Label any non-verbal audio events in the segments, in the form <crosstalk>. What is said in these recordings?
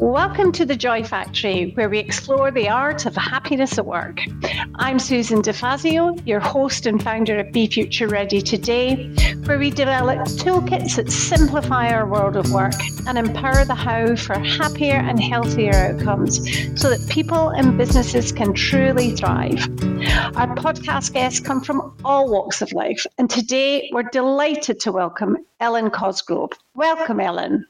Welcome to the Joy Factory, where we explore the art of happiness at work. I'm Susan DeFazio, your host and founder of Be Future Ready Today, where we develop toolkits that simplify our world of work and empower the how for happier and healthier outcomes so that people and businesses can truly thrive. Our podcast guests come from all walks of life, and today we're delighted to welcome Ellen Cosgrove. Welcome, Ellen.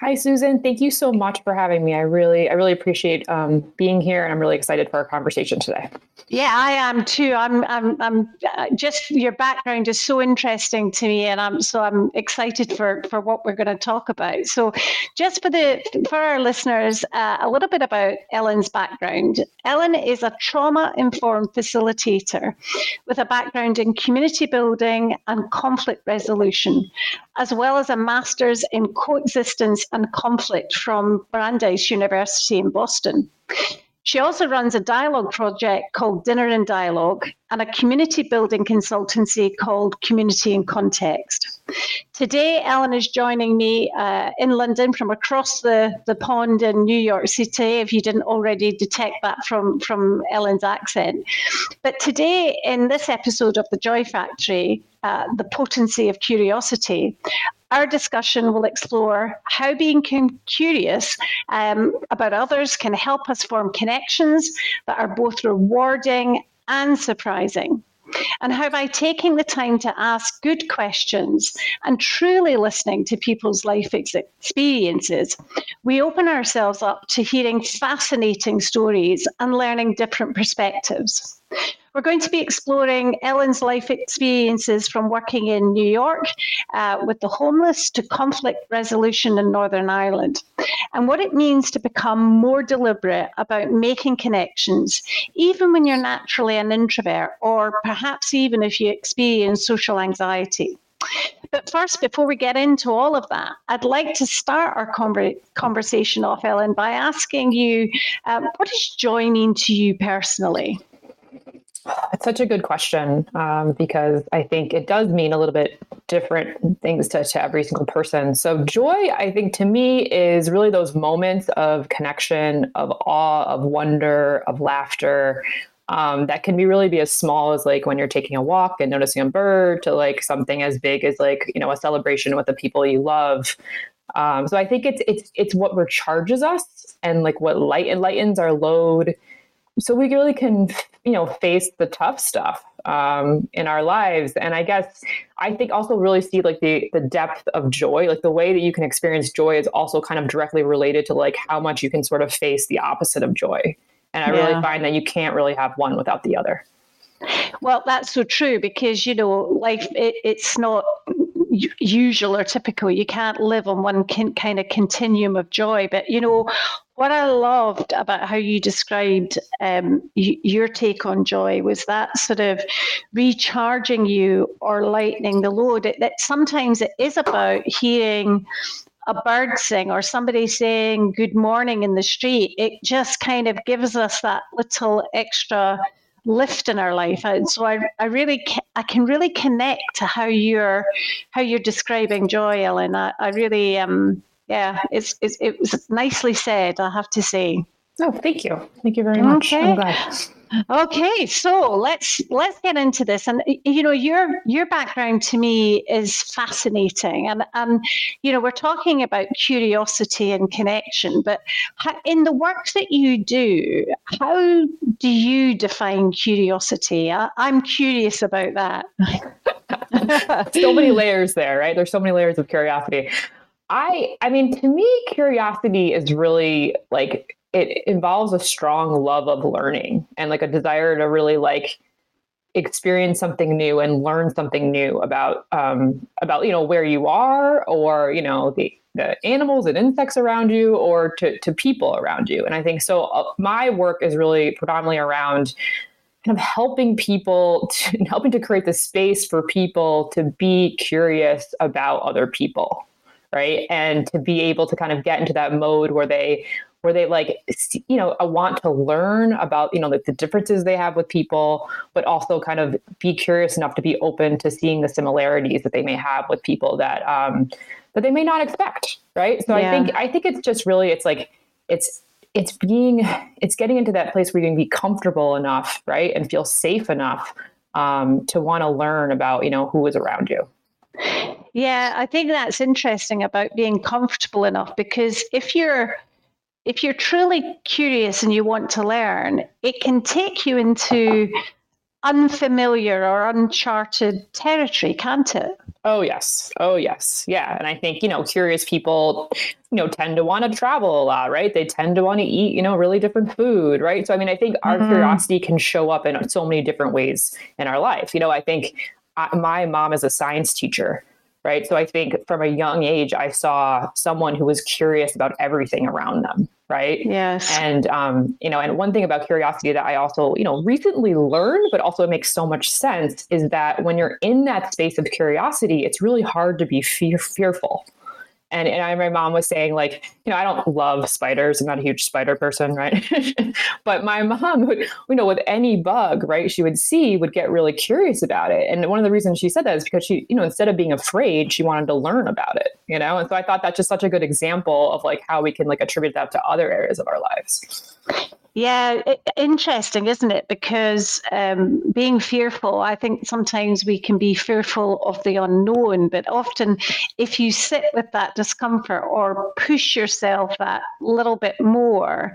Hi, Susan. Thank you so much for having me. I really, I really appreciate um, being here, and I'm really excited for our conversation today. Yeah, I am too. I'm, I'm, I'm uh, just your background is so interesting to me, and I'm so I'm excited for for what we're going to talk about. So, just for the for our listeners, uh, a little bit about Ellen's background. Ellen is a trauma informed facilitator with a background in community building and conflict resolution, as well as a master's in coexistence and conflict from Brandeis University in Boston. She also runs a dialogue project called Dinner and Dialogue and a community building consultancy called Community in Context. Today, Ellen is joining me uh, in London from across the, the pond in New York City, if you didn't already detect that from, from Ellen's accent. But today, in this episode of The Joy Factory, uh, The Potency of Curiosity, our discussion will explore how being curious um, about others can help us form connections that are both rewarding and surprising. And how by taking the time to ask good questions and truly listening to people's life experiences, we open ourselves up to hearing fascinating stories and learning different perspectives. We're going to be exploring Ellen's life experiences from working in New York uh, with the homeless to conflict resolution in Northern Ireland, and what it means to become more deliberate about making connections, even when you're naturally an introvert, or perhaps even if you experience social anxiety. But first, before we get into all of that, I'd like to start our conversation off, Ellen, by asking you um, what does joy mean to you personally? It's such a good question um, because I think it does mean a little bit different things to, to every single person. So, joy, I think to me, is really those moments of connection, of awe, of wonder, of laughter. Um, that can be really be as small as like when you're taking a walk and noticing a bird to like something as big as like you know a celebration with the people you love um, so i think it's it's it's what recharges us and like what light enlightens our load so we really can you know face the tough stuff um, in our lives. And i guess i think also really see like the the depth of joy like the way that you can experience joy is also kind of directly related to like how much you can sort of face the opposite of joy. And i yeah. really find that you can't really have one without the other. Well that's so true because you know life it, it's not usual or typical. You can't live on one kind of continuum of joy. But you know what I loved about how you described um, y- your take on joy was that sort of recharging you or lightening the load. It, that sometimes it is about hearing a bird sing or somebody saying good morning in the street. It just kind of gives us that little extra lift in our life and so I, I really I can really connect to how you're how you're describing joy Ellen I, I really um yeah, it's, it's it was nicely said, I have to say. Oh, thank you. Thank you very much. Okay. Okay, so let's let's get into this. And you know, your your background to me is fascinating, and and you know, we're talking about curiosity and connection. But in the work that you do, how do you define curiosity? I, I'm curious about that. <laughs> so many layers there, right? There's so many layers of curiosity. I I mean to me curiosity is really like it involves a strong love of learning and like a desire to really like experience something new and learn something new about um, about you know where you are or you know the the animals and insects around you or to, to people around you. And i think so uh, my work is really predominantly around kind of helping people to, <laughs> helping to create the space for people to be curious about other people right? And to be able to kind of get into that mode where they where they like you know want to learn about you know like the differences they have with people but also kind of be curious enough to be open to seeing the similarities that they may have with people that um that they may not expect right? So yeah. i think i think it's just really it's like it's it's being it's getting into that place where you can be comfortable enough right? And feel safe enough um, to want to learn about you know who is around you yeah i think that's interesting about being comfortable enough because if you're if you're truly curious and you want to learn it can take you into unfamiliar or uncharted territory can't it Oh yes. Oh yes. Yeah. And I think, you know, curious people, you know, tend to want to travel a lot, right? They tend to want to eat, you know, really different food, right? So I mean, I think our mm-hmm. curiosity can show up in so many different ways in our life. You know, I think I, my mom is a science teacher right? So I think from a young age, I saw someone who was curious about everything around them, right? Yes. And um, you know, and one thing about curiosity that I also, you know, recently learned, but also it makes so much sense, is that when you're in that space of curiosity, it's really hard to be fear- fearful and, and I, my mom was saying like, you know, I don't love spiders. I'm not a huge spider person, right? <laughs> but my mom would, you know, with any bug, right, she would see would get really curious about it. And one of the reasons she said that is because she, you know, instead of being afraid, she wanted to learn about it, you know? And so I thought that's just such a good example of like how we can like attribute that to other areas of our lives. Yeah, it, interesting, isn't it? Because um, being fearful, I think sometimes we can be fearful of the unknown, but often if you sit with that discomfort or push yourself that little bit more,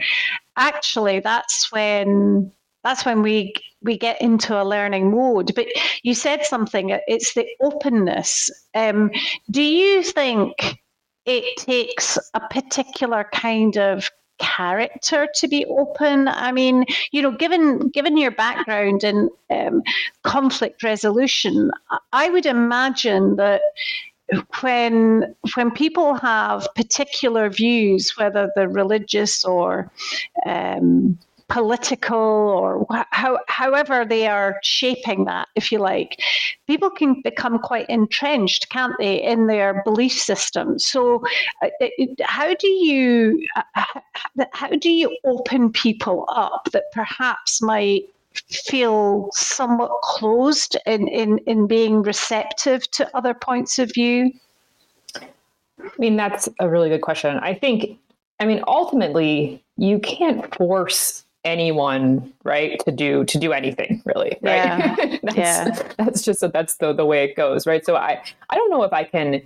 actually, that's when that's when we we get into a learning mode. But you said something; it's the openness. Um, do you think it takes a particular kind of character to be open. I mean you know given given your background in um, conflict resolution i would imagine that when when people have particular views whether they're religious or um, political or how, however they are shaping that, if you like, people can become quite entrenched, can't they, in their belief system? So, uh, how do you uh, how do you open people up that perhaps might feel somewhat closed in, in, in being receptive to other points of view? I mean, that's a really good question. I think, I mean, ultimately, you can't force anyone right to do to do anything really right yeah. <laughs> that's, yeah. that's just that's the the way it goes right so i i don't know if i can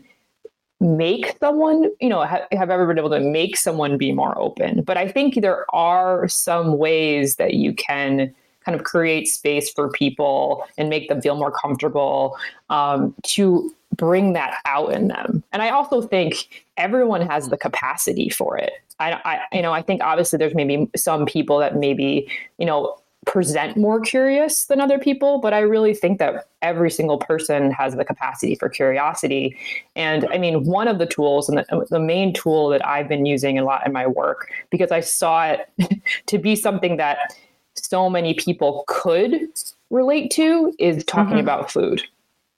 make someone you know have, have ever been able to make someone be more open but i think there are some ways that you can kind of create space for people and make them feel more comfortable um, to bring that out in them and i also think everyone has the capacity for it I, I, you know, I think obviously there's maybe some people that maybe, you know, present more curious than other people, but I really think that every single person has the capacity for curiosity. And I mean, one of the tools and the, the main tool that I've been using a lot in my work, because I saw it <laughs> to be something that so many people could relate to, is talking mm-hmm. about food.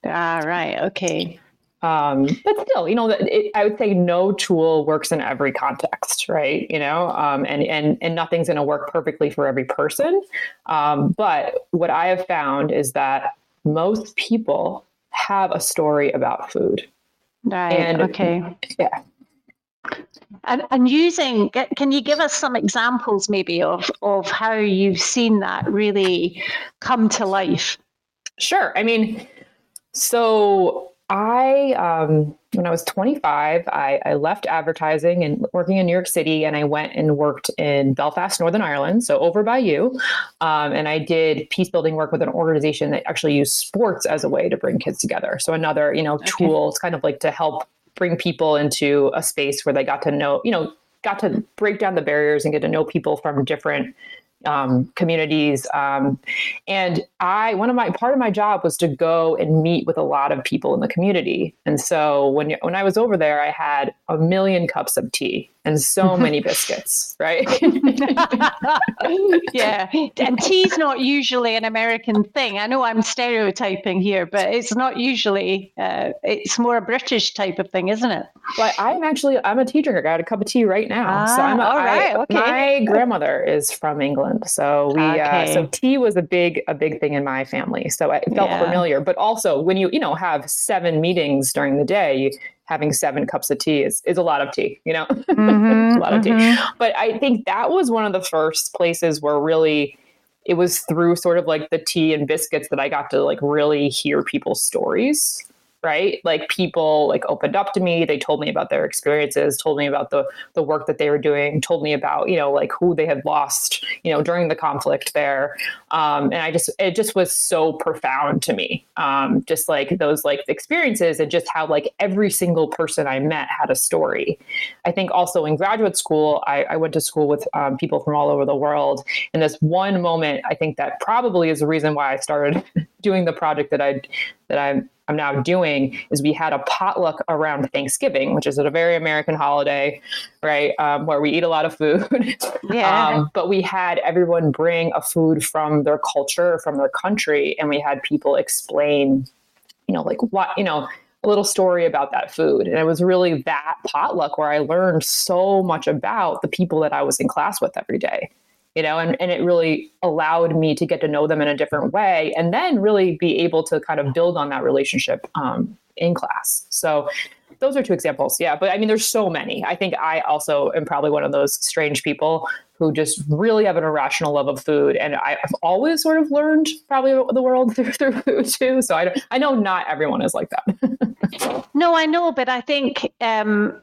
Ah, right. Okay. Um, but still, you know, it, I would say no tool works in every context, right? You know, um, and and and nothing's going to work perfectly for every person. Um, but what I have found is that most people have a story about food. Right. And, okay. Yeah. And, and using, can you give us some examples maybe of, of how you've seen that really come to life? Sure. I mean, so I, um, when I was 25, I, I, left advertising and working in New York City, and I went and worked in Belfast, Northern Ireland, so over by you. Um, and I did peace building work with an organization that actually used sports as a way to bring kids together. So another, you know, okay. tool. It's kind of like to help bring people into a space where they got to know, you know, got to break down the barriers and get to know people from different um, communities. Um, and I, one of my part of my job was to go and meet with a lot of people in the community. And so when when I was over there, I had a million cups of tea and so many biscuits, right? <laughs> yeah. And tea's not usually an American thing. I know I'm stereotyping here, but it's not usually, uh, it's more a British type of thing, isn't it? But I'm actually, I'm a tea drinker. I got a cup of tea right now. Ah, so I'm a, all right. I, okay. My grandmother is from England. So we, okay. uh, so tea was a big, a big thing in my family. So it felt yeah. familiar, but also when you, you know, have seven meetings during the day, you having seven cups of tea is, is a lot of tea, you know, <laughs> mm-hmm, a lot of mm-hmm. tea. But I think that was one of the first places where really it was through sort of like the tea and biscuits that I got to like really hear people's stories right? Like people like opened up to me they told me about their experiences told me about the the work that they were doing told me about you know like who they had lost you know during the conflict there. Um, and i just it just was so profound to me. Um, just like those like experiences and just how like every single person i met had a story. I think also in graduate school i, I went to school with um, people from all over the world. And this one moment i think that probably is the reason why i started <laughs> doing the project that i that i'm I'm now doing is we had a potluck around Thanksgiving, which is a very American holiday, right? Um, where we eat a lot of food. <laughs> Yeah. um, but we had everyone bring a food from their culture, from their country, and we had people explain, you know, like what, you know, a little story about that food. And it was really that potluck where I learned so much about the people that I was in class with every day you know, and, and it really allowed me to get to know them in a different way and then really be able to kind of build on that relationship um, in class. So those are two examples. Yeah. But I mean, there's so many. I think I also am probably one of those strange people who just really have an irrational love of food. And I've always sort of learned probably the world <laughs> through, through food too. So I, I know not everyone is like that. <laughs> no, I know, but I think um,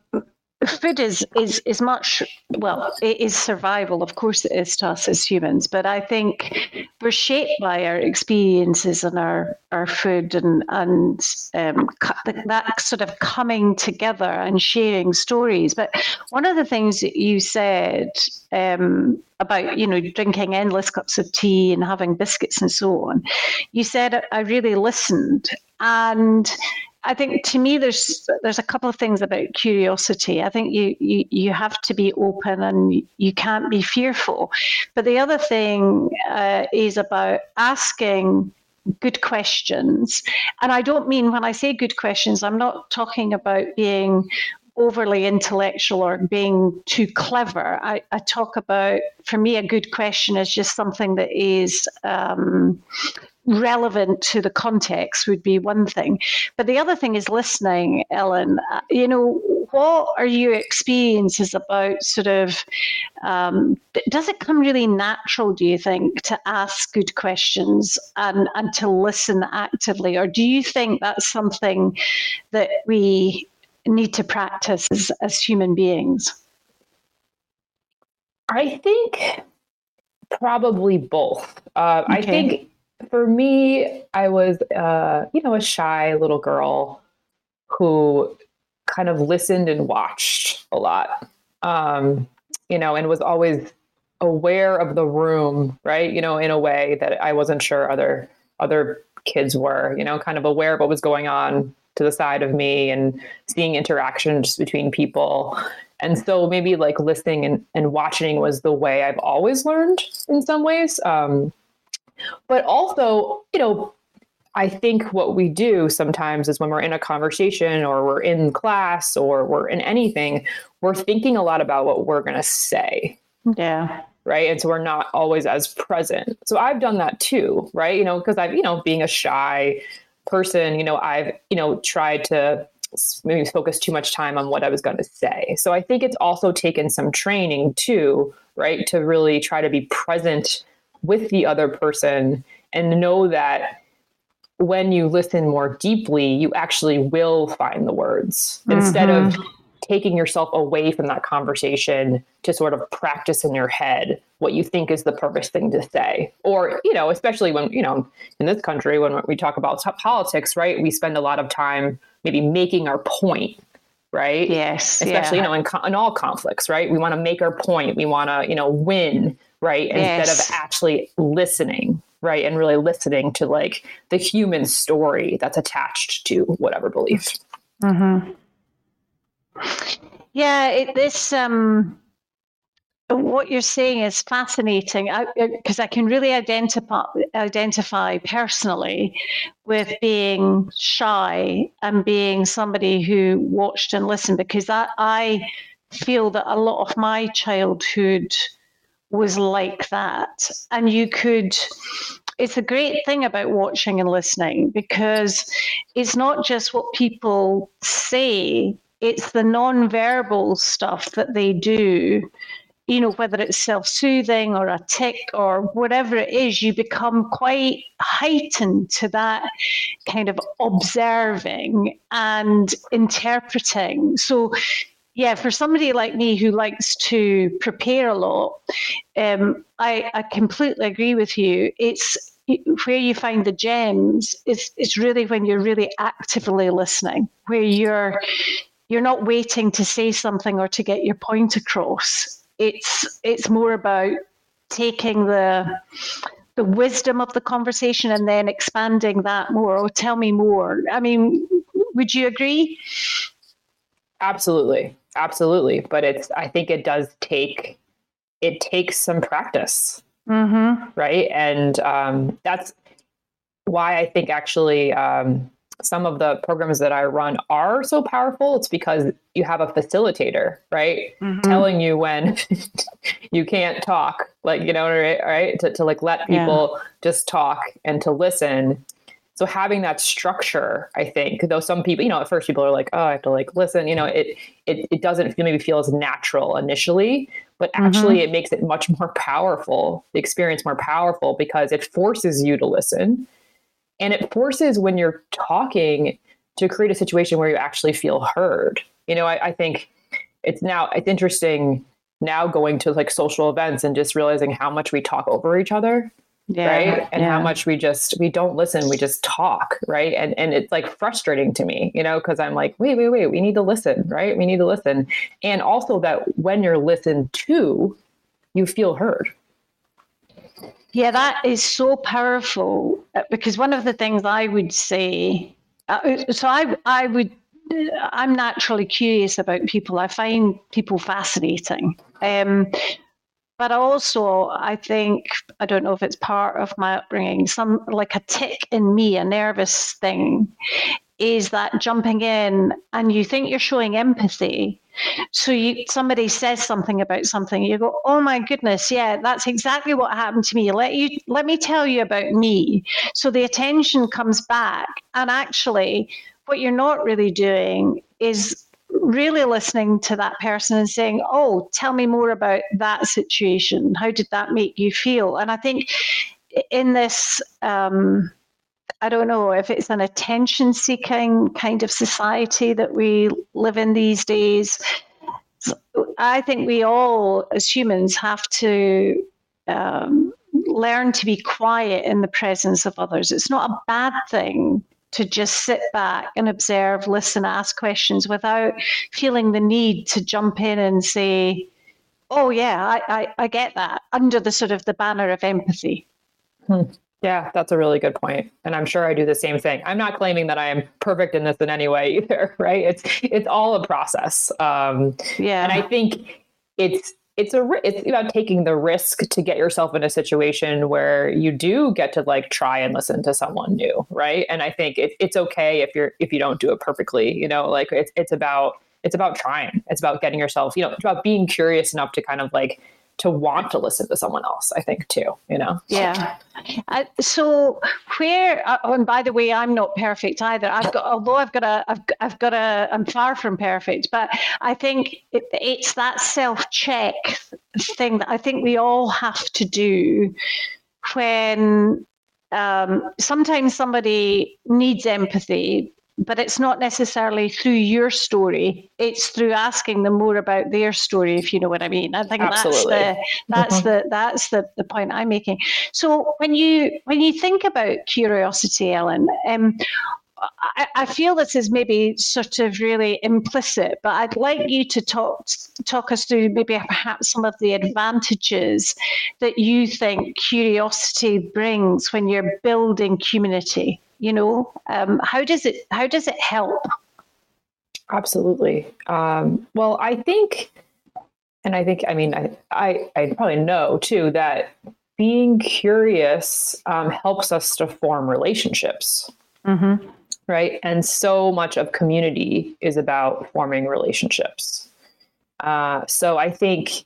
food is is is much well it is survival. Of course it is to us as humans but i think we're shaped by our experiences and our our food and and um, that sort of coming together and sharing stories. But one of the things that you said um, about you know drinking endless cups of tea and having biscuits and so on you said i really listened. And I think to me, there's there's a couple of things about curiosity. I think you you you have to be open and you can't be fearful. But the other thing uh, is about asking good questions. And I don't mean when I say good questions, I'm not talking about being overly intellectual or being too clever. I, I, talk about, for me, a good question is just something that is um, relevant to the context would be one thing. But the other thing is listening, Ellen. Uh, you know, what are your experiences about sort of, um, does it come really natural, do you think, to ask good questions and, and to listen actively? Or do you think that's something that we need to practice as, as human beings? I think probably both. Uh, okay. I think for me, I was, uh, you know, a shy little girl who kind of listened and watched a lot, um, you know, and was always aware of the room, right? You know, in a way that I wasn't sure other other kids were, you know, kind of aware of what was going on to the side of me and seeing interactions between people. And so maybe like listening and, and watching was the way I've always learned in some ways. Um, but also, you know, I think what we do sometimes is when we're in a conversation or we're in class or we're in anything, we're thinking a lot about what we're going to say. Yeah. Right. And so we're not always as present. So I've done that too. Right. You know, because I've, you know, being a shy person, you know, I've, you know, tried to maybe focus too much time on what I was going to say. So I think it's also taken some training too, right, to really try to be present with the other person and know that when you listen more deeply, you actually will find the words mm-hmm. instead of taking yourself away from that conversation to sort of practice in your head what you think is the perfect thing to say. Or, you know, especially when, you know, in this country, when we talk about politics, right, we spend a lot of time maybe making our point right? Yes. Especially, yeah. you know, in, in all conflicts, right? We want to make our point. We want to, you know, win right? Yes. Instead of actually listening, right? And really listening to like the human story that's attached to whatever belief. Mm-hmm. Yeah, it, this um, what you're saying is fascinating because I, uh, I, can really identify identify personally with being shy and being somebody who watched and listened because I, I feel that a lot of my childhood was like that. And you could, it's a great thing about watching and listening because it's not just what people say, it's the non-verbal stuff that they do you know, whether it's self soothing or a tick or whatever it is, you become quite heightened to that kind of observing and interpreting. So, yeah, for somebody like me who likes to prepare a lot, um, I, I completely agree with you. It's where you find the gems is it's really when you're really actively listening, where you're you're not waiting to say something or to get your point across it's it's more about taking the the wisdom of the conversation and then expanding that more. Oh, tell me more. I mean, would you agree? Absolutely, absolutely. But it's I think it does take it takes some practice, mm-hmm. right? And um, that's why I think actually um, some of the programs that I run are so powerful, it's because you have a facilitator, right? Mm-hmm. Telling you when <laughs> you can't talk, like, you know, right? right? To, to like let people yeah. just talk and to listen. So having that structure, I think, though some people, you know, at first people are like, oh, I have to like listen, you know, it it, it doesn't maybe feel as natural initially, but actually mm-hmm. it makes it much more powerful, the experience more powerful because it forces you to listen and it forces when you're talking to create a situation where you actually feel heard. You know, I, I think it's now it's interesting now going to like social events and just realizing how much we talk over each other. Yeah, right. And yeah. how much we just we don't listen, we just talk, right? And and it's like frustrating to me, you know, because I'm like, wait, wait, wait, we need to listen, right? We need to listen. And also that when you're listened to, you feel heard. Yeah, that is so powerful uh, because one of the things I would say, uh, so I, I would, I'm naturally curious about people. I find people fascinating. Um, but also, I think, I don't know if it's part of my upbringing, some like a tick in me, a nervous thing, is that jumping in and you think you're showing empathy so you somebody says something about something, you go, "Oh my goodness, yeah, that's exactly what happened to me. Let you let me tell you about me." So the attention comes back, and actually, what you're not really doing is really listening to that person and saying, "Oh, tell me more about that situation. How did that make you feel?" And I think in this. Um, I don't know if it's an attention seeking kind of society that we live in these days. I think we all, as humans, have to um, learn to be quiet in the presence of others. It's not a bad thing to just sit back and observe, listen, ask questions without feeling the need to jump in and say, oh, yeah, I, I, I get that, under the sort of the banner of empathy. Hmm. Yeah, that's a really good point. And I'm sure I do the same thing. I'm not claiming that I am perfect in this in any way <laughs> either, right? It's it's all a process. Um, yeah. And I think it's it's a it's about taking the risk to get yourself in a situation where you do get to like try and listen to someone new, right? And I think it, it's okay if you're if you don't do it perfectly, you know, like it's it's about it's about trying. It's about getting yourself, you know, it's about being curious enough to kind of like to want to listen to someone else i think too you know? Yeah. Uh, so where uh, and by the way i'm not perfect either. I've got although i've got a i've, I've got a i'm far from perfect but i think it, it's that self check thing that i think we all have to do when um, sometimes somebody needs empathy but it's not necessarily through your story. It's through asking them more about their story, if you know what I mean. I think Absolutely. that's the that's mm-hmm. the that's the, the point I'm making. So when you when you think about curiosity, Ellen, um, I, I, feel this is maybe sort of really implicit, but I'd like you to talk talk us through maybe perhaps some of the advantages that you think curiosity brings when you're building community you know um, how does it how does it help? Absolutely. Um, well i think and i think i mean i i, I probably know too that being curious um, helps us to form relationships. Mm-hmm. right? And so much of community is about forming relationships. Uh, so i think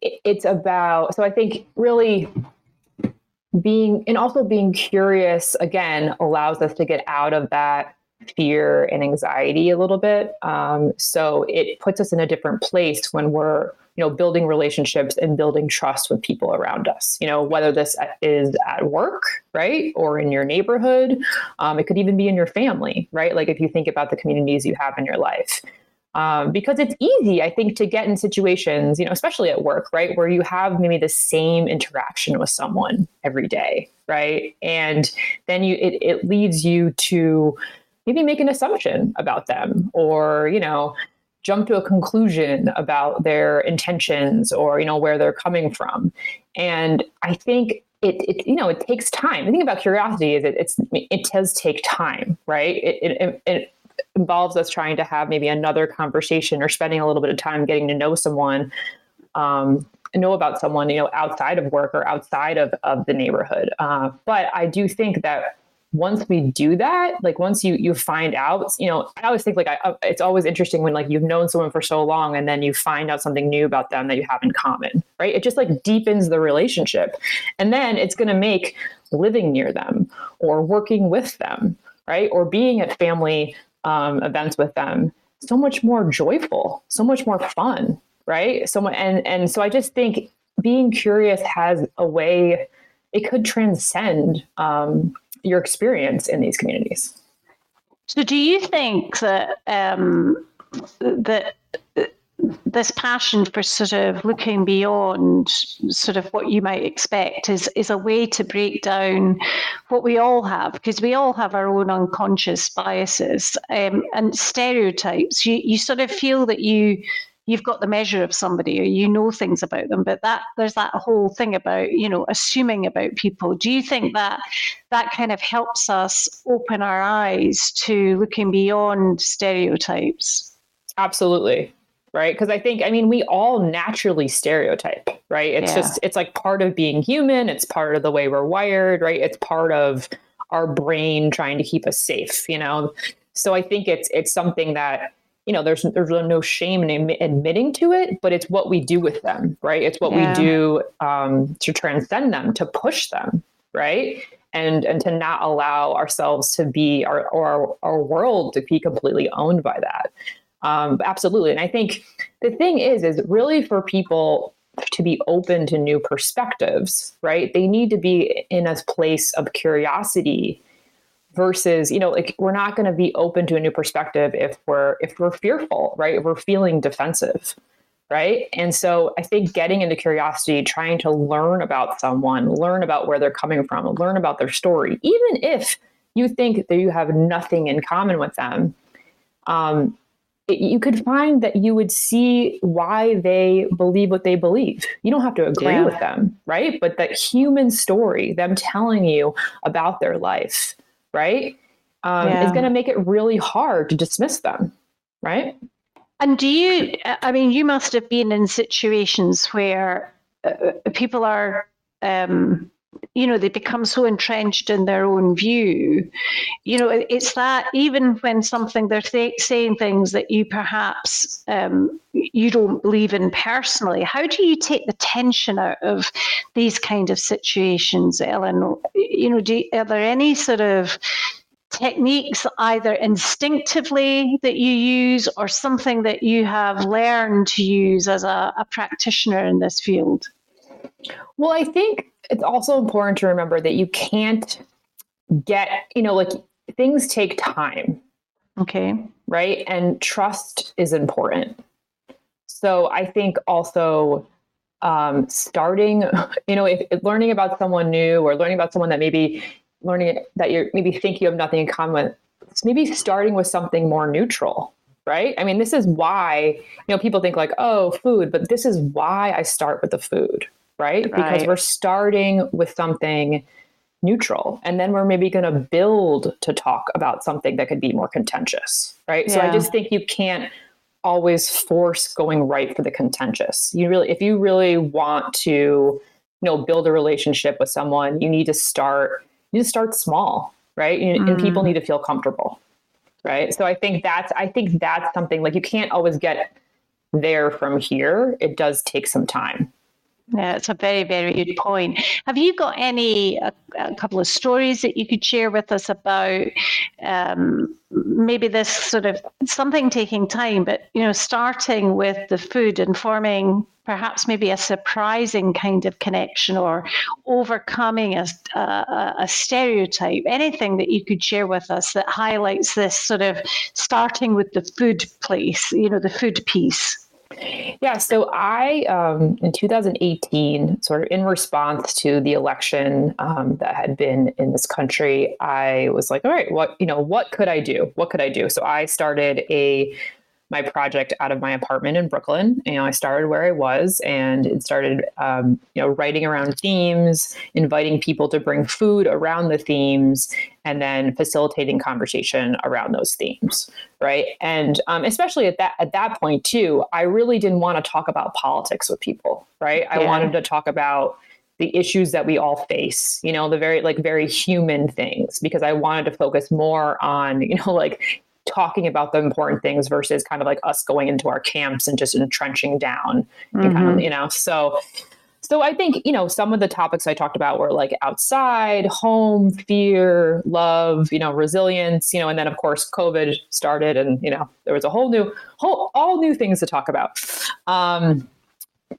it's about so i think really being and also being curious again allows us to get out of that fear and anxiety a little bit. Um, so it puts us in a different place when we're, you know, building relationships and building trust with people around us. You know, whether this is at work, right, or in your neighborhood, um, it could even be in your family, right? Like if you think about the communities you have in your life. Um, because it's easy, I think, to get in situations, you know, especially at work, right, where you have maybe the same interaction with someone every day, right, and then you it, it leads you to maybe make an assumption about them or, you know, jump to a conclusion about their intentions or, you know, where they're coming from. And I think it, it, you know it takes time. The thing about curiosity is it, it's it does take time right? It, it, it involves us trying to have maybe another conversation or spending a little bit of time getting to know someone um, know about someone you know outside of work or outside of, of the neighborhood. Uh, but i do think that once we do that, like once you you find out, you know, I always think like I, it's always interesting when like you've known someone for so long and then you find out something new about them that you have in common, right? It just like deepens the relationship, and then it's going to make living near them or working with them, right, or being at family um, events with them so much more joyful, so much more fun, right? So and and so I just think being curious has a way it could transcend. Um, your experience in these communities. So, do you think that um, that this passion for sort of looking beyond sort of what you might expect is is a way to break down what we all have because we all have our own unconscious biases um, and stereotypes. You you sort of feel that you you've got the measure of somebody or you know things about them but that there's that whole thing about you know assuming about people. Do you think that that kind of helps us open our eyes to looking beyond stereotypes? Absolutely right? Because i think i mean we all naturally stereotype right? It's yeah. just it's like part of being human it's part of the way we're wired right? It's part of our brain trying to keep us safe you know? So i think it's it's something that you know there's there's no shame in admitting to it but it's what we do with them right? It's what yeah. we do um, to transcend them to push them right? And and to not allow ourselves to be our or our, our world to be completely owned by that um, absolutely. And i think the thing is is really for people to be open to new perspectives right? They need to be in a place of curiosity versus you know like we're not going to be open to a new perspective if we're if we're fearful right? If we're feeling defensive right? And so i think getting into curiosity trying to learn about someone learn about where they're coming from learn about their story even if you think that you have nothing in common with them um, you could find that you would see why they believe what they believe. You don't have to agree yeah. with them, right? But that human story, them telling you about their life, right, um, yeah. is going to make it really hard to dismiss them, right? And do you, I mean, you must have been in situations where uh, uh people are, um, you know, they become so entrenched in their own view. You know, it's that even when something they're th- saying things that you perhaps um, you don't believe in personally. How do you take the tension out of these kind of situations, Ellen? You know, do, are there any sort of techniques either instinctively that you use or something that you have learned to use as a, a practitioner in this field? Well, I think it's also important to remember that you can't get, you know, like things take time. Okay. Right. And trust is important. So I think also um, starting, you know, if, if, learning about someone new or learning about someone that maybe learning that you're maybe think you have nothing in common with, maybe starting with something more neutral, right? I mean, this is why, you know, people think like, oh, food, but this is why I start with the food, right? right. Because we're starting with something neutral and then we're maybe going to build to talk about something that could be more contentious, right? Yeah. So I just think you can't always force going right for the contentious. You really if you really want to, you know, build a relationship with someone, you need to start you need to start small, right? And, mm. and people need to feel comfortable. Right? So I think that's I think that's something like you can't always get there from here. It does take some time. Yeah, it's a very, very good point. Have you got any, a, a couple of stories that you could share with us about um, maybe this sort of something taking time, but, you know, starting with the food and forming perhaps maybe a surprising kind of connection or overcoming a, a, a, stereotype, anything that you could share with us that highlights this sort of starting with the food place, you know, the food piece? Yeah, so I, um, in 2018, sort of in response to the election um, that had been in this country, I was like, all right, what, you know, what could I do? What could I do? So I started a my project out of my apartment in Brooklyn. You know, I started where I was and it started, um, you know, writing around themes, inviting people to bring food around the themes, and then facilitating conversation around those themes, right? And um, especially at that at that point too, I really didn't want to talk about politics with people, right? Yeah. I wanted to talk about the issues that we all face you know the very like very human things because i wanted to focus more on <laughs> you know like talking about the important things versus kind of like us going into our camps and just entrenching down mm-hmm. kind of, you know, so so I think, you know, some of the topics I talked about were like outside, home, fear, love, you know, resilience, you know, and then of course COVID started and, you know, there was a whole new whole all new things to talk about. Um,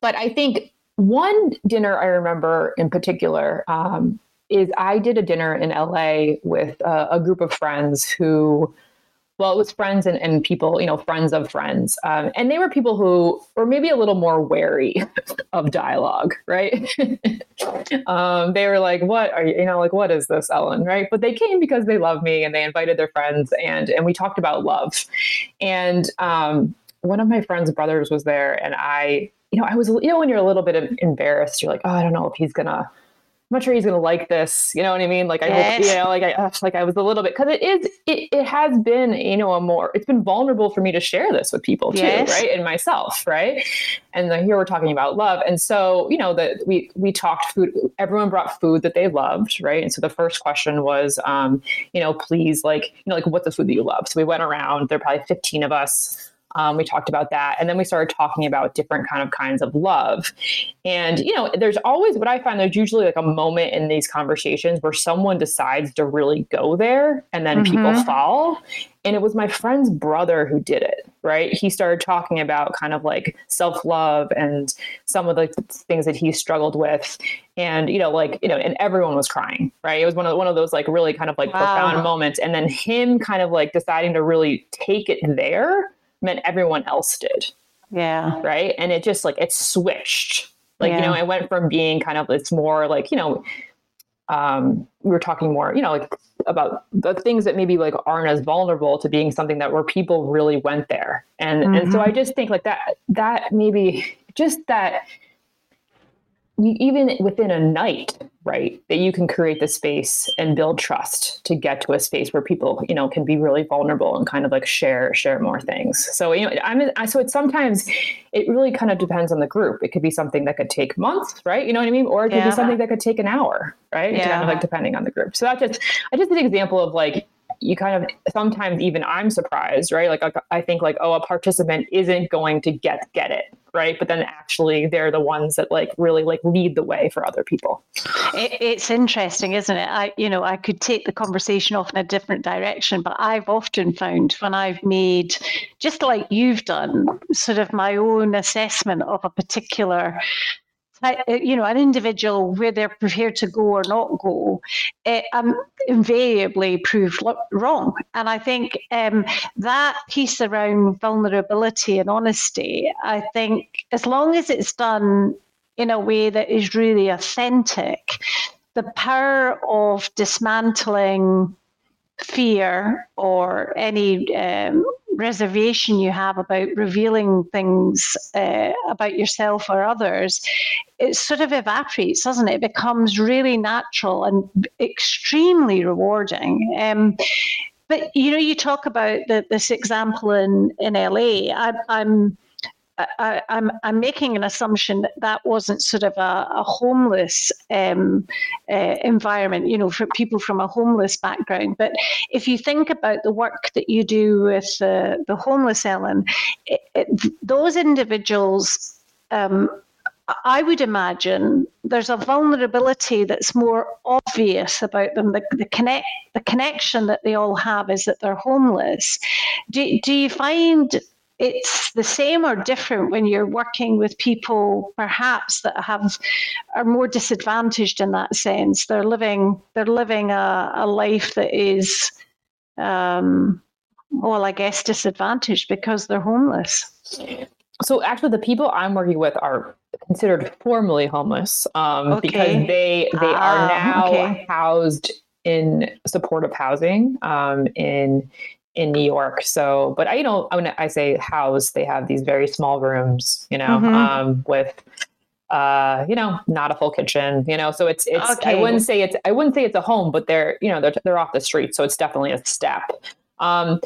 but I think one dinner I remember in particular um, is I did a dinner in LA with uh, a group of friends who well, it was friends and, and people, you know, friends of friends. Um, and they were people who were maybe a little more wary <laughs> of dialogue, right? <laughs> um, they were like, what are you, you know, like, what is this, Ellen, right? But they came because they love me and they invited their friends and, and we talked about love. And um, one of my friend's brothers was there and I, you know, I was, you know, when you're a little bit embarrassed, you're like, oh, I don't know if he's to, I'm not sure he's going to like this. You know what I mean? Like I hope, you know, like I, uh, like I was a little bit, cause it is, it, it has been, you know, a more, it's been vulnerable for me to share this with people too. Yes. Right. And myself. Right. And then here we're talking about love. And so, you know, that we, we talked food, everyone brought food that they loved. Right. And so the first question was, um, you know, please like, you know, like what's the food that you love? So we went around, there are probably 15 of us um, we talked about that. And then we started talking about different kind of kinds of love. And, you know, there's always what I find there's usually like a moment in these conversations where someone decides to really go there and then mm-hmm. people fall. And it was my friend's brother who did it, right? He started talking about kind of like self love and some of the things that he struggled with. And, you know, like, you know, and everyone was crying, right? It was one of, one of those like really kind of like wow. profound moments. And then him kind of like deciding to really take it there meant everyone else did. Yeah. Right. And it just like it switched. Like, yeah. you know, it went from being kind of it's more like, you know, um, we were talking more, you know, like about the things that maybe like aren't as vulnerable to being something that where people really went there. And mm-hmm. and so mm-hmm. I just think like that that maybe just that even within a night right? That you can create the space and build trust to get to a space where people you know can be really vulnerable and kind of like share share more things. So you know i'm I, so it's sometimes it really kind of depends on the group. It could be something that could take months right? You know what i mean? Or it could yeah. be something that could take an hour right? Yeah. kind of like depending on the group. So that just i just an example of like you kind of sometimes even I'm surprised, right? Like I think like oh a participant isn't going to get get it, right? But then actually they're the ones that like really like lead the way for other people. It, it's interesting, isn't it? I you know I could take the conversation off in a different direction, but I've often found when I've made just like you've done, sort of my own assessment of a particular you know, an individual where they're prepared to go or not go, it, um, invariably proved wrong. And I think um, that piece around vulnerability and honesty, I think as long as it's done in a way that is really authentic, the power of dismantling fear or any um, reservation you have about revealing things uh, about yourself or others, it sort of evaporates, doesn't it? It becomes really natural and extremely rewarding. Um, but you know, you talk about the, this example in in LA. I, I'm I, am I'm, I'm making an assumption that that wasn't sort of a, a homeless um, uh, environment, you know, for people from a homeless background. But if you think about the work that you do with the, the homeless, Ellen, it, it, those individuals um, I would imagine there's a vulnerability that's more obvious about them. The, the connect the connection that they all have is that they're homeless. Do, do you find it's the same or different when you're working with people perhaps that have are more disadvantaged in that sense they're living they're living a, a life that is um, well i guess disadvantaged because they're homeless so actually the people i'm working with are considered formally homeless um, okay. because they they ah, are now okay. housed in supportive housing um, in in New York. So, but I, you know, when I say house, they have these very small rooms, you know, mm-hmm. um, with, uh, you know, not a full kitchen, you know, so it's, it's, okay. I wouldn't say it's, I wouldn't say it's a home, but they're, you know, they're, they're off the street. So it's definitely a step. Um,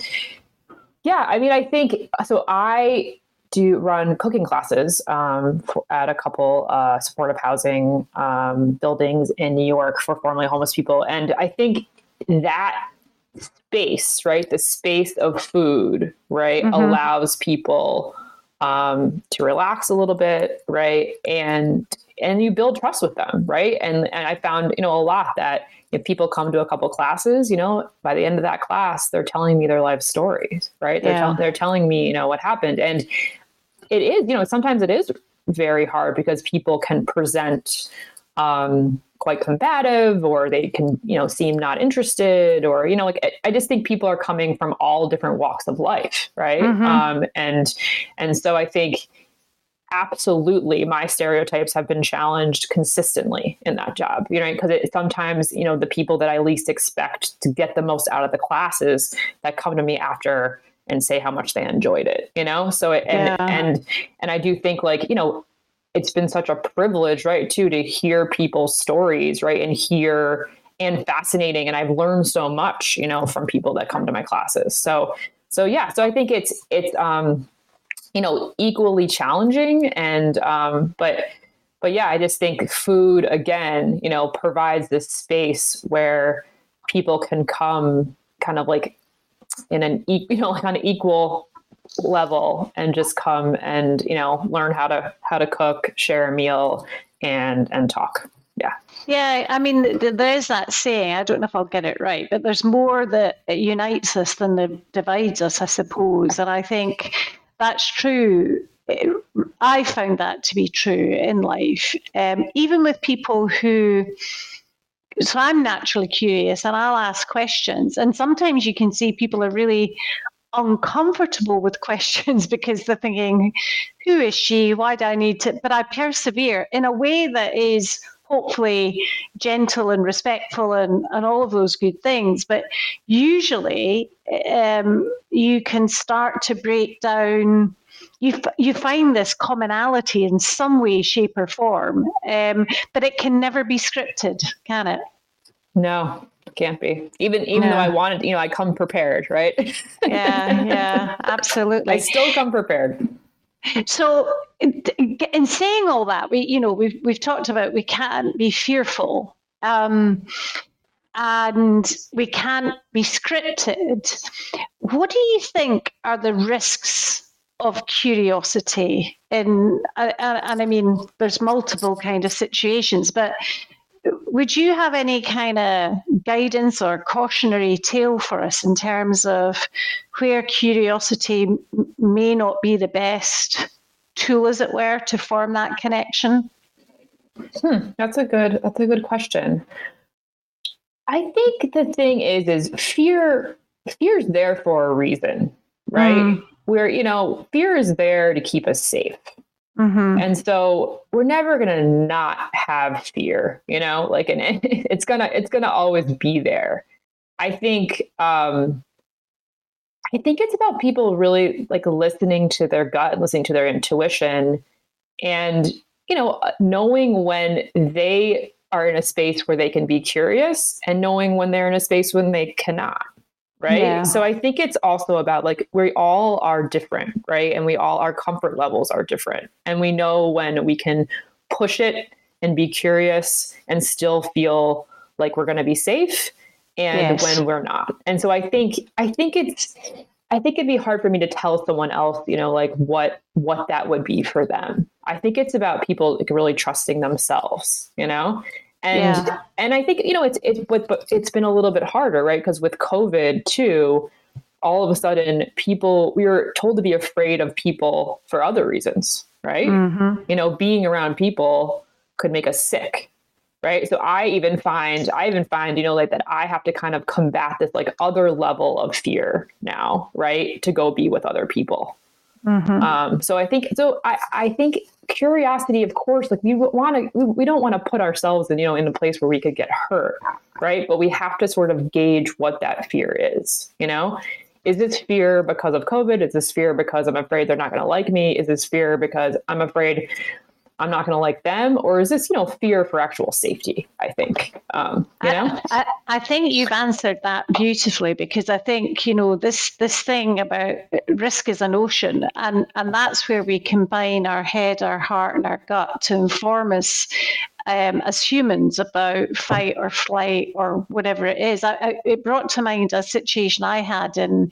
yeah, I mean, I think, so I, do run cooking classes um, for, at a couple uh, supportive housing um, buildings in New York for formerly homeless people. And I think that space, right? The space of food, right, mm-hmm. allows people um, to relax a little bit, right, and and you build trust with them, right? And and I found you know a lot that if people come to a couple classes, you know, by the end of that class, they're telling me their life stories, right? They're, yeah. they're telling me, you know, what happened. And it is, you know, sometimes it is very hard because people can present um, quite combative or they can you know seem not interested or you know like i just think people are coming from all different walks of life right mm-hmm. um, and and so i think absolutely my stereotypes have been challenged consistently in that job you know because it, sometimes you know the people that i least expect to get the most out of the classes that come to me after and say how much they enjoyed it you know so it, and yeah. and and i do think like you know it's been such a privilege, right, too, to hear people's stories, right, and hear and fascinating. And I've learned so much, you know, from people that come to my classes. So, so yeah, so I think it's it's um, you know, equally challenging, and um, but but yeah, I just think food again, you know, provides this space where people can come kind of like in an you know like on equal level and just come and you know learn how to how to cook share a meal and and talk. Yeah. Yeah i mean there's that saying i don't know if i'll get it right but there's more that unites us than that divides us i suppose. And i think that's true. I found that to be true in life. Um, even with people who so I'm naturally curious and I'll ask questions. And sometimes you can see people are really uncomfortable with questions <laughs> because they're thinking, who is she? Why do I need to? But I persevere in a way that is hopefully gentle and respectful and, and all of those good things. But usually um, you can start to break down. You, f- you find this commonality in some way, shape, or form, um, but it can never be scripted, can it? No, can't be. Even even though I wanted, you know, I come prepared, right? yeah, yeah, <laughs> absolutely. I still come prepared. So, in saying all that, we, you know, we've we've talked about we can't be fearful, um, and we can't be scripted. What do you think are the risks of curiosity? In and, and I mean, there's multiple kind of situations, but would you have any kind of guidance or cautionary tale for us in terms of where curiosity may not be the best tool, as it were, to form that connection? Hmm, that's a good. That's a good question. I think the thing is, is fear. Fear is there for a reason, right? Mm. Where you know, fear is there to keep us safe. Mm-hmm. And so we're never going to not have fear, you know, like, and <laughs> it's going to, it's going to always be there. I think, um, I think it's about people really like listening to their gut and listening to their intuition and, you know, knowing when they are in a space where they can be curious and knowing when they're in a space when they cannot right yeah. so i think it's also about like we all are different right and we all our comfort levels are different and we know when we can push it and be curious and still feel like we're going to be safe and yes. when we're not and so i think i think it's I think it'd be hard for me to tell someone else, you know, like what what that would be for them. I think it's about people like really trusting themselves, you know, and yeah. and I think you know it's it's but it's been a little bit harder, right? Because with COVID too, all of a sudden people we were told to be afraid of people for other reasons, right? Mm-hmm. You know, being around people could make us sick, right so i even find i even find you know like that i have to kind of combat this like other level of fear now right to go be with other people mm-hmm. um, so i think so I, I think curiosity of course like we want to we, don't want to put ourselves in you know in a place where we could get hurt right? But we have to sort of gauge what that fear is you know? Is this fear because of covid? Is this fear because i'm afraid they're not going to like me? Is this fear because i'm afraid I'm not going to like them, or is this you know fear for actual safety? I think um, you know. I, I, I, think you've answered that beautifully because I think you know this this thing about risk is an ocean, and and that's where we combine our head, our heart, and our gut to inform us um, as humans about fight or flight or whatever it is. I, I, it brought to mind a situation I had in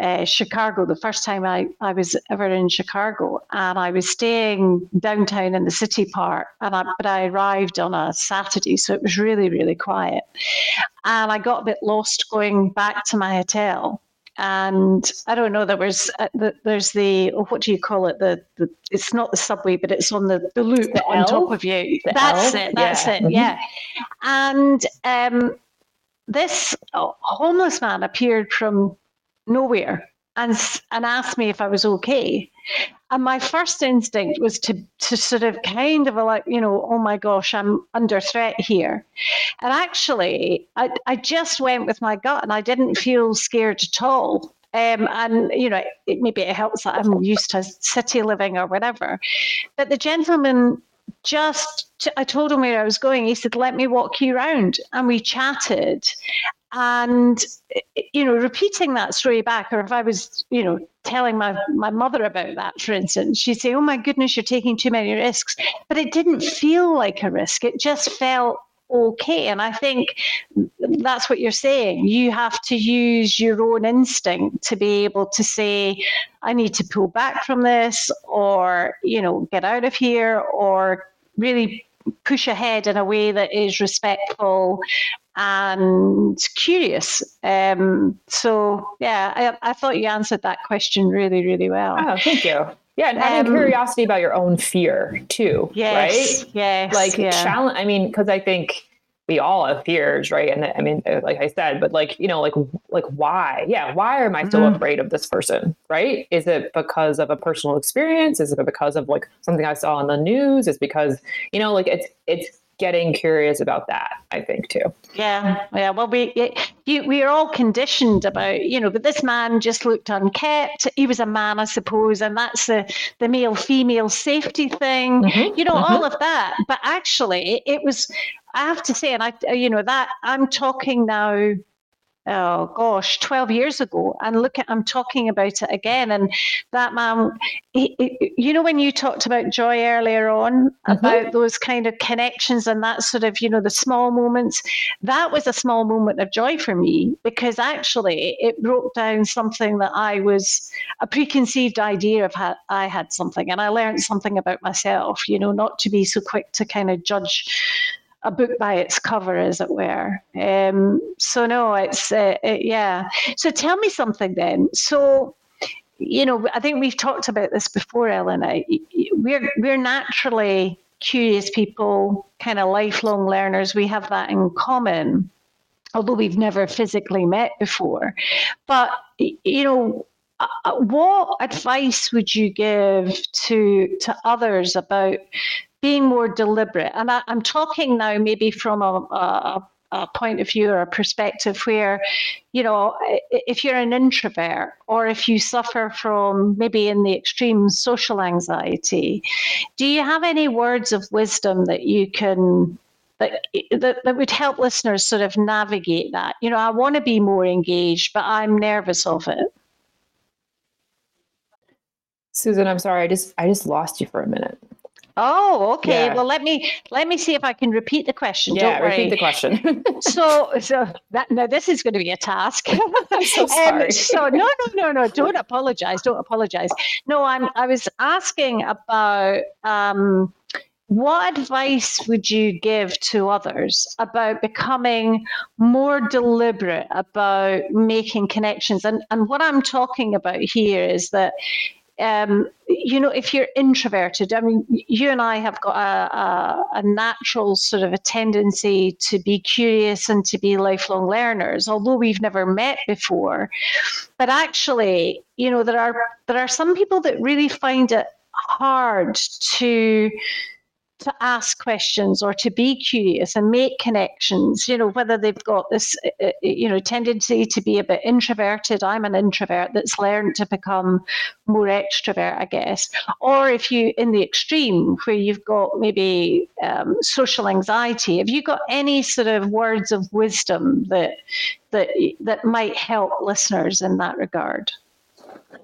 uh, Chicago the first time I, I was ever in Chicago, and I was staying downtown in the city park, and I, but I arrived on a Saturday, so it was really really quiet, and I got a bit lost going back to my hotel and I don't know. There was uh, the, there's the oh, what do you call it? The, the it's not the subway, but it's on the, the loop the on L? top of you. The that's L? it. That's yeah. it. Mm-hmm. Yeah. And um, this homeless man appeared from nowhere and and asked me if I was okay. And my first instinct was to to sort of kind of like, you know, oh my gosh, I'm under threat here. And actually, I, I just went with my gut and I didn't feel scared at all. Um, and you know, it, maybe it helps that I'm used to city living or whatever. But the gentleman just, I told him where I was going. He said, "Let me walk you around," and we chatted and eh, you know repeating that story back or if i was you know telling my, my mother about that for instance she'd say oh my goodness you're taking too many risks. But it didn't feel like a risk. It just felt okay. And i think that's what you're saying. You have to use your own instinct to be able to say i need to pull back from this or you know get out of here or really push ahead in a way that is respectful and curious. Um, so, yeah, I, I, thought you answered that question really, really well. Oh, thank you. Yeah, and having um, curiosity about your own fear too, yes, right? Yes, like yeah. challenge. I mean, because I think we all have fears, right? And I mean, uh, like I said, but like you know, like like why? Yeah, why am I so mm. afraid of this person? Right? Is it because of a personal experience? Is it because of like something I saw on the news? Is because you know, like it's it's getting curious about that i think too yeah yeah well we you, we are all conditioned about you know but this man just looked unkept he was a man i suppose and that's the the male female safety thing mm-hmm. you know mm-hmm. all of that but actually it was i have to say and i you know that i'm talking now oh gosh, 12 years ago. And look at, I'm talking about it again. And that man, he, he, you know, when you talked about joy earlier on, mm-hmm. about those kind of connections and that sort of, you know, the small moments, that was a small moment of joy for me because actually it broke down something that I was a preconceived idea of how I had something. And I learned something about myself, you know, not to be so quick to kind of judge a book by its cover, as it were. Um, so no, it's uh, it, yeah. So tell me something then. So you know, I think we've talked about this before, Ellen. We're we're naturally curious people, kind of lifelong learners. We have that in common, although we've never physically met before. But you know, uh, uh, what advice would you give to to others about being more deliberate. And I, am talking now maybe from a, a, a, point of view or a perspective where, you know, if you're an introvert or if you suffer from maybe in the extreme social anxiety, do you have any words of wisdom that you can that, that, that would help listeners sort of navigate that. You know, I want to be more engaged, but I'm nervous of it. Susan, I'm sorry, I just I just lost you for a minute. Oh, okay. Yeah. Well, let me let me see if I can repeat the question. Yeah, repeat the question. <laughs> so, so that now this is going to be a task. <laughs> I'm so <laughs> um, sorry. Um, so no, no, no, no. Don't apologize. Don't apologize. No, I'm. I was asking about. Um, what advice would you give to others about becoming more deliberate about making connections? And, and what I'm talking about here is that um, you know, if you're introverted, I mean, you and I have got a, a, a, natural sort of a tendency to be curious and to be lifelong learners, although we've never met before. But actually, you know, there are there are some people that really find it hard to to ask questions or to be curious and make connections you know whether they've got this uh, uh, you know tendency to be a bit introverted i'm an introvert that's learned to become more extrovert i guess. Or if you in the extreme where you've got maybe um, social anxiety have you got any sort of words of wisdom that that that might help listeners in that regard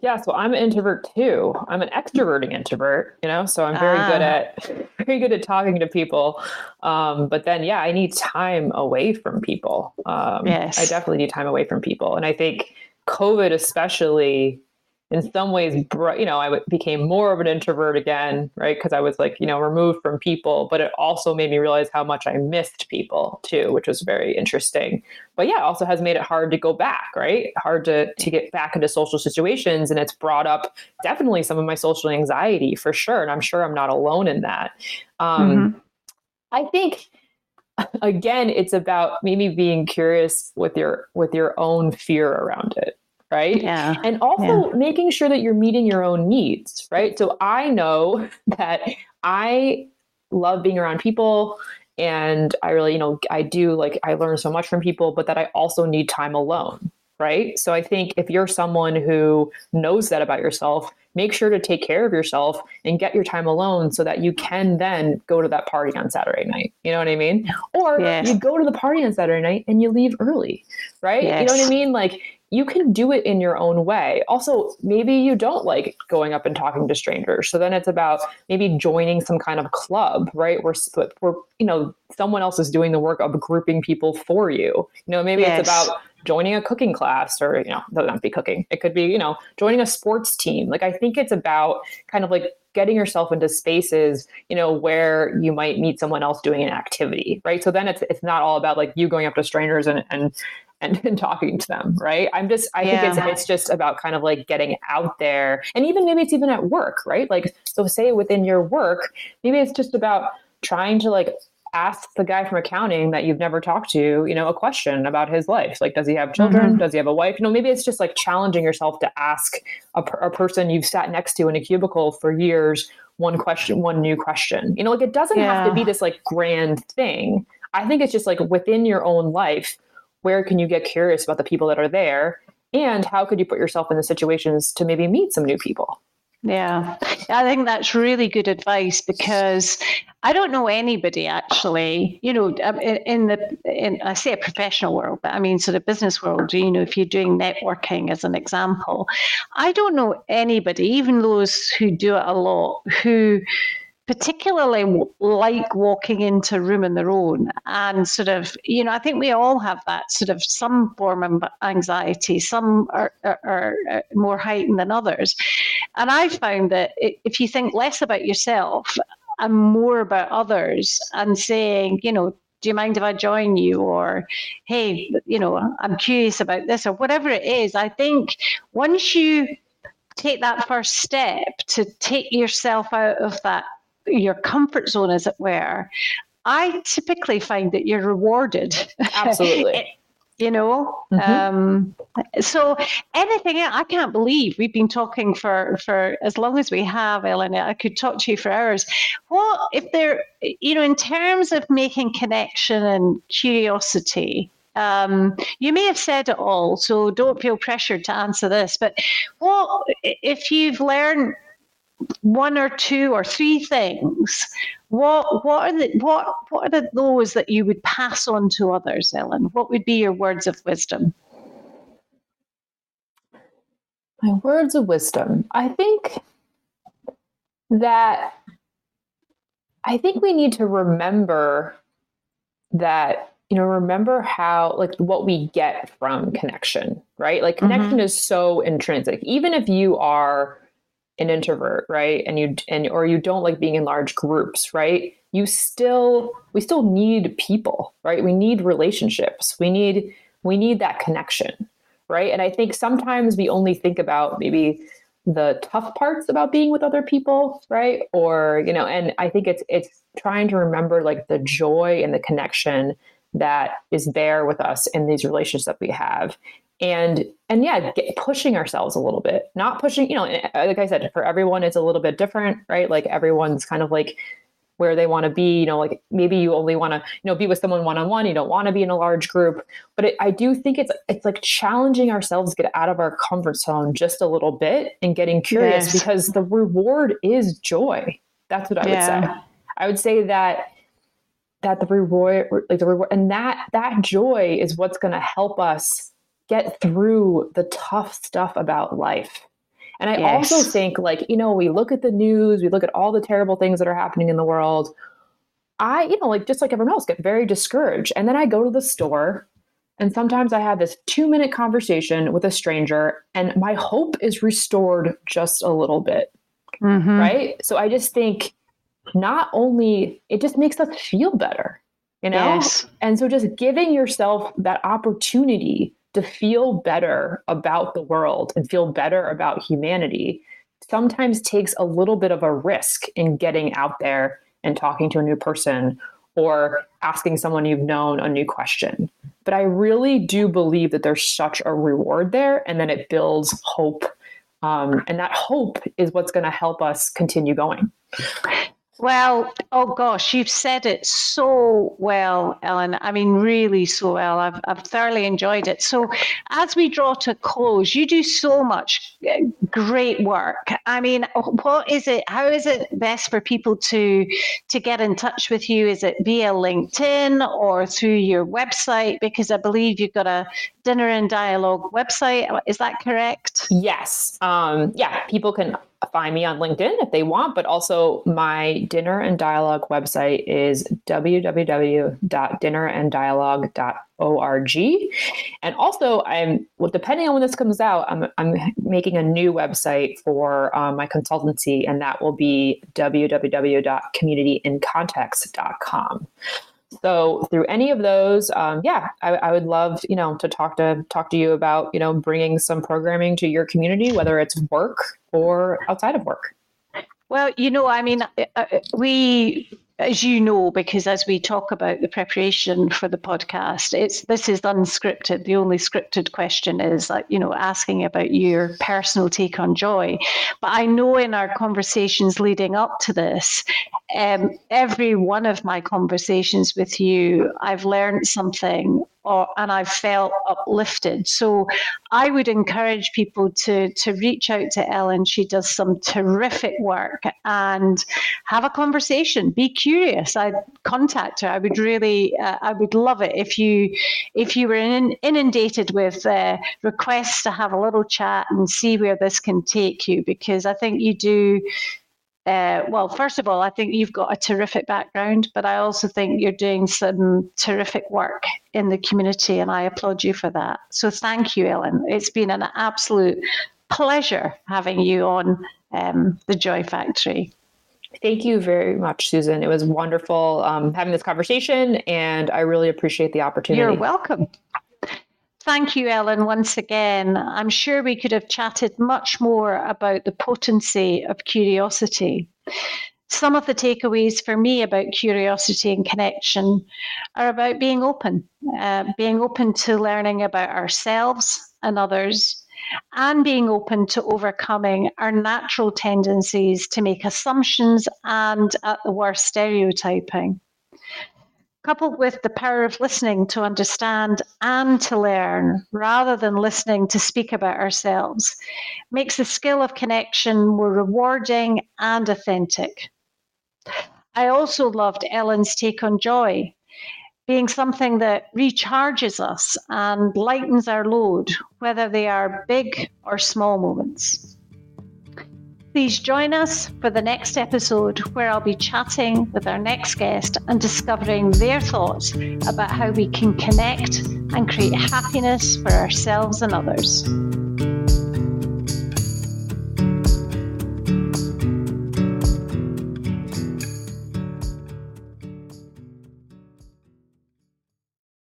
yeah, so I'm an introvert too. I'm an extroverting introvert, you know, so I'm very ah. good at <laughs> very good at talking to people. Um, but then yeah, I need time away from people. Um, yes. I definitely need time away from people. And I think COVID especially in some ways, you know, I became more of an introvert again, right? Because I was like, you know, removed from people, but it also made me realize how much I missed people too, which was very interesting. But yeah, it also has made it hard to go back, right? Hard to to get back into social situations, and it's brought up definitely some of my social anxiety for sure. And I'm sure I'm not alone in that. Um, mm-hmm. I think again, it's about maybe being curious with your with your own fear around it right? Yeah. And also yeah. making sure that you're meeting your own needs, right? So I know <laughs> that I love being around people and I really, you know, I do like I learn so much from people, but that I also need time alone, right? So I think if you're someone who knows that about yourself, make sure to take care of yourself and get your time alone so that you can then go to that party on Saturday night. You know what I mean? Or yes. you go to the party on Saturday night and you leave early, right? Yes. You know what I mean? Like you can do it in your own way. Also, maybe you don't like going up and talking to strangers. So then it's about maybe joining some kind of club, right? Where, where you know, someone else is doing the work of grouping people for you. You know, maybe yes. it's about joining a cooking class or, you know, doesn't be cooking. It could be, you know, joining a sports team. Like I think it's about kind of like getting yourself into spaces, you know, where you might meet someone else doing an activity, right? So then it's it's not all about like you going up to strangers and and and, and talking to them, right? I'm just, I yeah. think it's, it's just about kind of like getting out there. And even maybe it's even at work, right? Like, so say within your work, maybe it's just about trying to like ask the guy from accounting that you've never talked to, you know, a question about his life. Like, does he have children? Mm-hmm. Does he have a wife? You know, maybe it's just like challenging yourself to ask a, a person you've sat next to in a cubicle for years one question, one new question. You know, like it doesn't yeah. have to be this like grand thing. I think it's just like within your own life, where can you get curious about the people that are there? And how could you put yourself in the situations to maybe meet some new people? Yeah, I think that's really good advice because I don't know anybody actually, you know, um, in the, in, I say a professional world, but I mean sort of business world, you know, if you're doing networking as an example, I don't know anybody, even those who do it a lot, who particularly like walking into a room on their own and sort of you know i think we all have that sort of some form of anxiety some are, are, are more heightened than others and i found that if you think less about yourself and more about others and saying you know do you mind if I join you? Or, hey, you know, I'm curious about this, or whatever it is. I think once you take that first step to take yourself out of that your comfort zone, as it were, I typically find that you're rewarded. Absolutely. <laughs> you know mm-hmm. um, so anything i can't believe we've been talking for for as long as we have ellen i could talk to you for hours what if there you know in terms of making connection and curiosity um, you may have said it all so don't feel pressured to answer this but what if you've learned one or two or three things, what what are the what what are the, those that you would pass on to others, Ellen? What would be your words of wisdom? My words of wisdom. I think that I think we need to remember that, you know, remember how, like, what we get from connection, right? Like, connection mm-hmm. is so intrinsic. Even if you are an introvert, right? And you, and, or you don't like being in large groups, right? You still, we still need people, right? We need relationships. We need, we need that connection, right? And I think sometimes we only think about maybe the tough parts about being with other people right or you know and i think it's it's trying to remember like the joy and the connection that is there with us in these relationships that we have and and yeah get, pushing ourselves a little bit not pushing you know eh, eh, like i said for everyone it's a little bit different right like everyone's kind of like where they want to be you know like maybe you only want to you know be with someone one-on-one you don't want to be in a large group but it, i do think it's it's like challenging ourselves get out of our comfort zone just a little bit and getting curious yes. because the reward is joy that's what i yeah. would say i would say that that the reward like the reward and that that joy is what's going to help us get through the tough stuff about life and I yes. also think, like, you know, we look at the news, we look at all the terrible things that are happening in the world. I, you know, like just like everyone else, get very discouraged. And then I go to the store and sometimes I have this two minute conversation with a stranger, and my hope is restored just a little bit. Mm-hmm. Right. So I just think not only it just makes us feel better, you know? Yes. And so just giving yourself that opportunity to feel better about the world and feel better about humanity sometimes takes a little bit of a risk in getting out there and talking to a new person or asking someone you've known a new question. But I really do believe that there's such a reward there and then it builds hope. Um, and that hope is what's going to help us continue going. Well, oh gosh, you've said it so well, Ellen. I mean, really so well. I've, I've thoroughly enjoyed it. So, as we draw to close, you do so much uh, great work. I mean, what is it? How is it best for people to to get in touch with you? Is it via LinkedIn or through your website? Because I believe you've got a Dinner and Dialogue website. Is that correct? Yes. Um, yeah, people can find me on LinkedIn if they want, but also my Dinner and Dialogue website is www.dinneranddialogue.org. And also, I'm well, depending on when this comes out, I'm, I'm making a new website for um, my consultancy, and that will be www.communityincontext.com. So through any of those, um, yeah, I, I, would love you know to talk to talk to you about you know bringing some programming to your community, whether it's work or outside of work. Well, you know, I mean, uh, uh we as you know, because as we talk about the preparation for the podcast, it's this is unscripted. The only scripted question is like, you know, asking about your personal take on joy. But I know in our conversations leading up to this, um, every one of my conversations with you, I've learned something or, and I've felt uplifted. So I would encourage people to to reach out to Ellen. She does some terrific work and have a conversation. Be curious. I'd contact her. I would really, uh, I would love it if you if you were in, inundated with uh, requests to have a little chat and see where this can take you because I think you do uh, well, first of all, I think you've got a terrific background, but I also think you're doing some terrific work in the community, and I applaud you for that. So thank you, Ellen. It's been an absolute pleasure having you on um, the Joy Factory. Thank you very much, Susan. It was wonderful um, having this conversation, and I really appreciate the opportunity. You're welcome. Thank you, Ellen, once again. I'm sure we could have chatted much more about the potency of curiosity. Some of the takeaways for me about curiosity and connection are about being open, uh, being open to learning about ourselves and others, and being open to overcoming our natural tendencies to make assumptions and, at the worst, stereotyping coupled with the power of listening to understand and to learn rather than listening to speak about ourselves, makes the skill of connection more rewarding and authentic. I also loved Ellen's take on joy, being something that recharges us and lightens our load, whether they are big or small moments. Please join us for the next episode where I'll be chatting with our next guest and discovering their thoughts about how we can connect and create happiness for ourselves and others.